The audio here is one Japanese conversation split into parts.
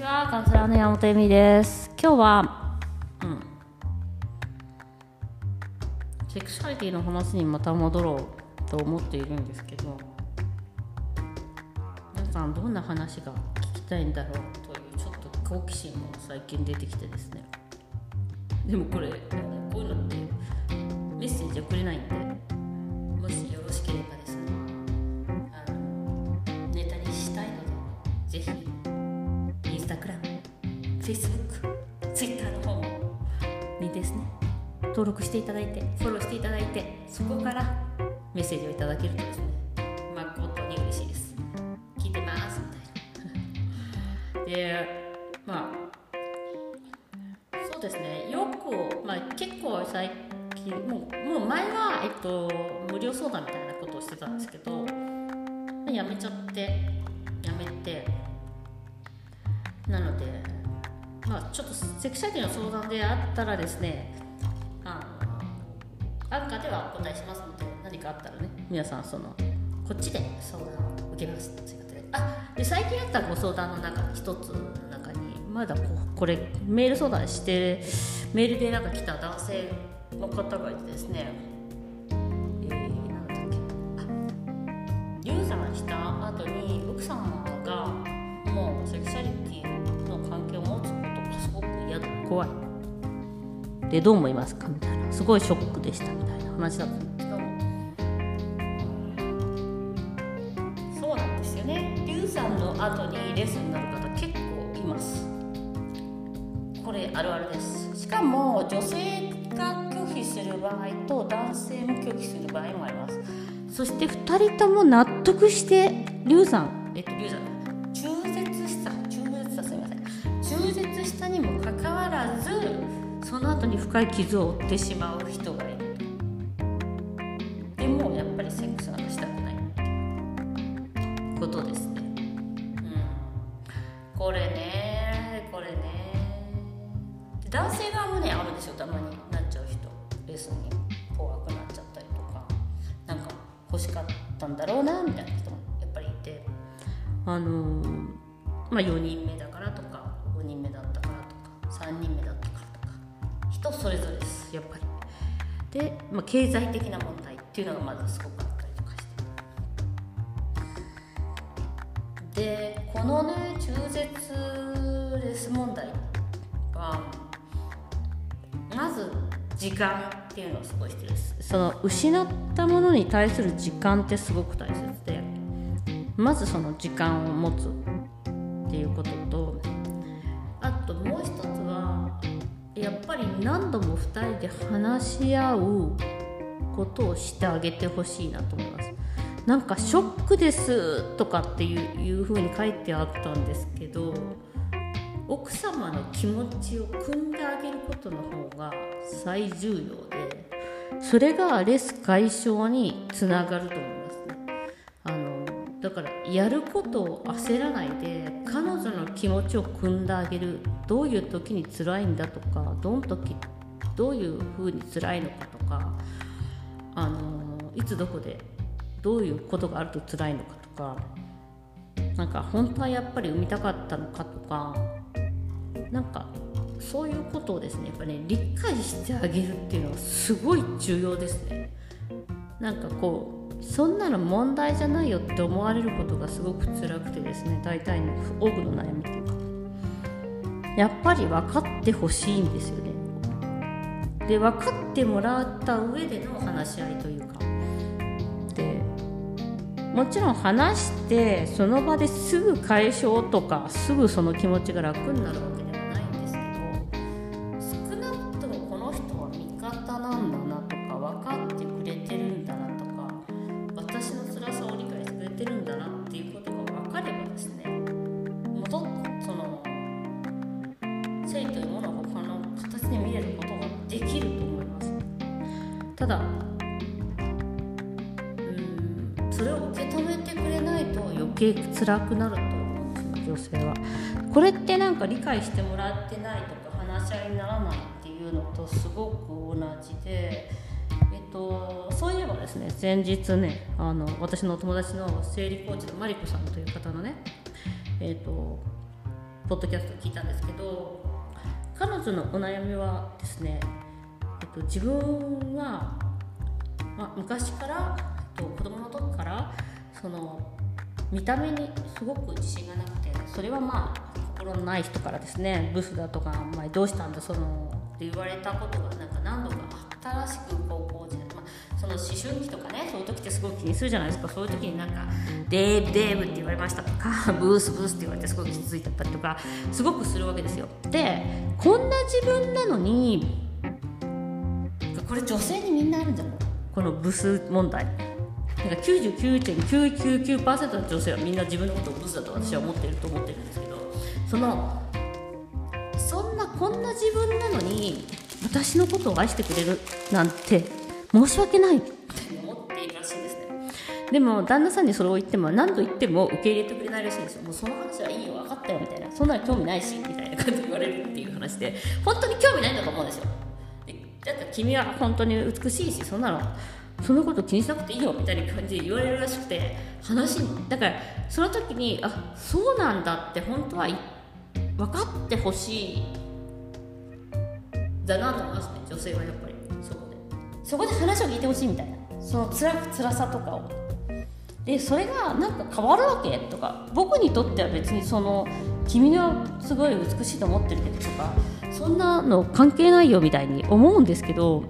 ちは、カウンセラの山本恵美です。今日は、うん、セクシャリティの話にまた戻ろうと思っているんですけど、皆さんどんな話が聞きたいんだろうというちょっと好奇心も最近出てきてですね。でもこれ、こういうのってメッセージ送れないんで、もしよろしければですね、あのネタにしたいので、ぜひ、フェイスブック、ツイッターの方にですね、登録していただいて、フォローしていただいて、そこからメッセージをいただけるとですね、誠に嬉しいです。聞いてますみたいな。で、まあ、そうですね、よく、まあ、結構最近、もうもう前は、えっと、無料相談みたいなことをしてたんですけど、やめちゃって、やめて、なので、まあ、ちょっとセクシャリティの相談であったらですね、あのアンカーではお答えしますので、何かあったらね、皆さん、その、こっちで相談を受けますということで。あで最近あったご相談の中、一つの中に、まだここれ、メール相談して、メールでなんか来た男性の方がいてですね、えー、なんだっけ、あ流産した後に奥様がもうセクシャリティ怖い。でどう思いますか？みたいな。すごいショックでしたみたいな話だったんですけどそうなんですよね。流産の後にレスになる方結構います。これあるあるです。しかも女性が拒否する場合と男性も拒否する場合もあります。そして2人とも納得して流産えっと流産中したにもかかわらずその後に深い傷を負ってしまう人がいる。でもやっぱりセックスなんかしたくないことですね。うん。これねこれね。で男性側もねあるでしょたまになっちゃう人。レースに怖くなっちゃったりとか。なんか欲しかったんだろうなみたいな人もやっぱりいて。あのーまあ4人目だですやっぱり。で、まあ、経済的な問題っていうのがまずすごくあったりとかして。でこのね中絶レス問題はまず時間っていうのをすごいしてるその失ったものに対する時間ってすごく大切でまずその時間を持つっていうこととあともう一つやっぱり何度も2人で話し合うことをしてあげてほしいなと思います。なんかショックですとかっていういう風に書いてあったんですけど奥様の気持ちを汲んであげることの方が最重要でそれがレス解消につながると思います。だからやることを焦らないで彼女の気持ちを汲んであげる。どういう時に辛いんだとかどの時どういう風に辛いのかとかあのいつどこでどういうことがあると辛いのかとかなんか本当はやっぱり産みたかったのかとかなんかそういうことをですねやっぱね理解してあげるっていうのはすごい重要ですね。なんかこうそんなの問題じゃないよって思われることがすごく辛くてですね大体の多くの悩みっていうか。やっぱり分かってほしいんですよね。で分かってもらった上での話し合いというか。でもちろん話してその場ですぐ解消とかすぐその気持ちが楽になるわけで性というものを他の形で見れることができると思います。ただうんそれを受け止めてくれないと余計辛くなると思うんですよ女性は。これってなんか理解してもらってないとか話し合いにならないっていうのとすごく同じでえっと、そういえばですね先日ねあの私のお友達の生理コーチのマリコさんという方のね、えっと、ポッドキャストを聞いたんですけど彼女のお悩みはですね、えっと、自分は、まあ、昔から、えっと、子供の時からその見た目にすごく自信がなくてそれはまあ心のない人からですねブスだとか「お前どうしたんだその」言われたことがなんか何度かあったらしく高校時代、まあ、その思春期とかねそういう時ってすごく気にするじゃないですか。そういう時になんか「デーブデーブ」って言われましたとか「ブースブース」って言われてすごく傷ついちゃったりとかすごくするわけですよ。でこんな自分なのにこれ女性にみんなあるんじゃない？このブス問題。なんか99.999%の女性はみんな自分のことをブスだと私は思っていると思ってるんですけどそのこんな自分なのに私のことを愛してくれるなんて申し訳ない。って思っているらしいんですね。でも旦那さんにそれを言っても何度言っても受け入れてくれないらしいんですよ。もうその話はいいよ分かったよみたいな。そんなの興味ないしみたいな感じで言われるっていう話で。本当に興味ないんだと思うんですよ。だって君は本当に美しいしそんなの。そんなこと気にしなくていいよみたいな感じで言われるらしくて話だからその時にあそうなんだって本当は分かってほしいだなと思いますね女性はやっぱり。そこでそこで話を聞いてほしいみたいな。その辛く辛さとかを。でそれがなんか変わるわけとか僕にとっては別にその君がすごい美しいと思ってるけどとかそんなの関係ないよみたいに思うんですけど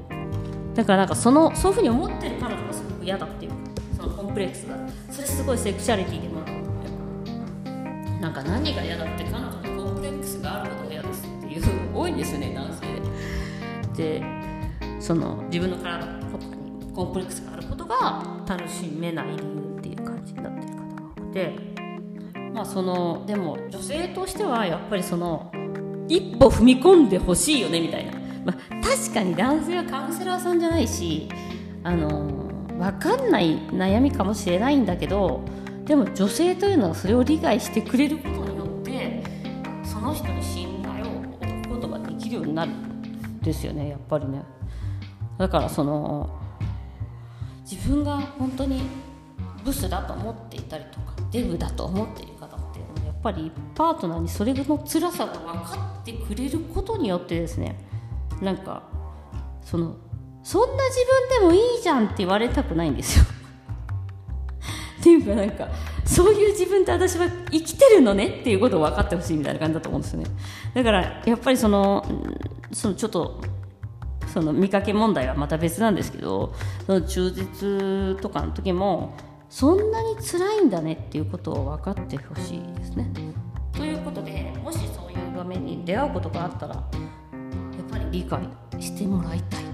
だからなんかそのそういうふうに思ってる彼女がすごく嫌だっていうそのコンプレックスが。それすごいセクシャリティでもなんか何が嫌だって彼女多いんですよね男性で。でその自分の体とかにコンプレックスがあることが楽しめない理由っていう感じになってる方が多くてまあそのでも女性としてはやっぱりその一歩踏み込んでほしいよねみたいなまあ、確かに男性はカウンセラーさんじゃないしあの分かんない悩みかもしれないんだけどでも女性というのはそれを理解してくれることによってその人に信るようになるんですよねやっぱりね。だからその自分が本当にブスだと思っていたりとかデブだと思っている方ってやっぱりパートナーにそれの辛さが分かってくれることによってですねなんかそのそんな自分でもいいじゃんって言われたくないんですよ。っていうかなんかそういう自分って私は生きてるのねっていうことを分かってほしいみたいな感じだと思うんですよねだからやっぱりそのそのちょっとその見かけ問題はまた別なんですけどその中絶とかの時もそんなに辛いんだねっていうことを分かってほしいですね。ということでもしそういう場面に出会うことがあったらやっぱり理解してもらいたい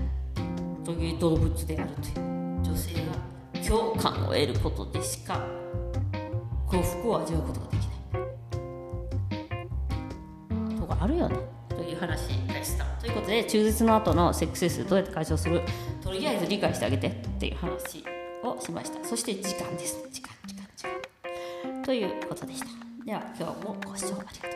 という動物であるという女性が共感を得ることでしか幸福を味わうことができないとかあるよねという話でしたということで中絶の後のセックスレスどうやって解消するとりあえず理解してあげてっていう話をしましたそして時間です時間時間時間ということでしたでは今日もご視聴ありがとうございました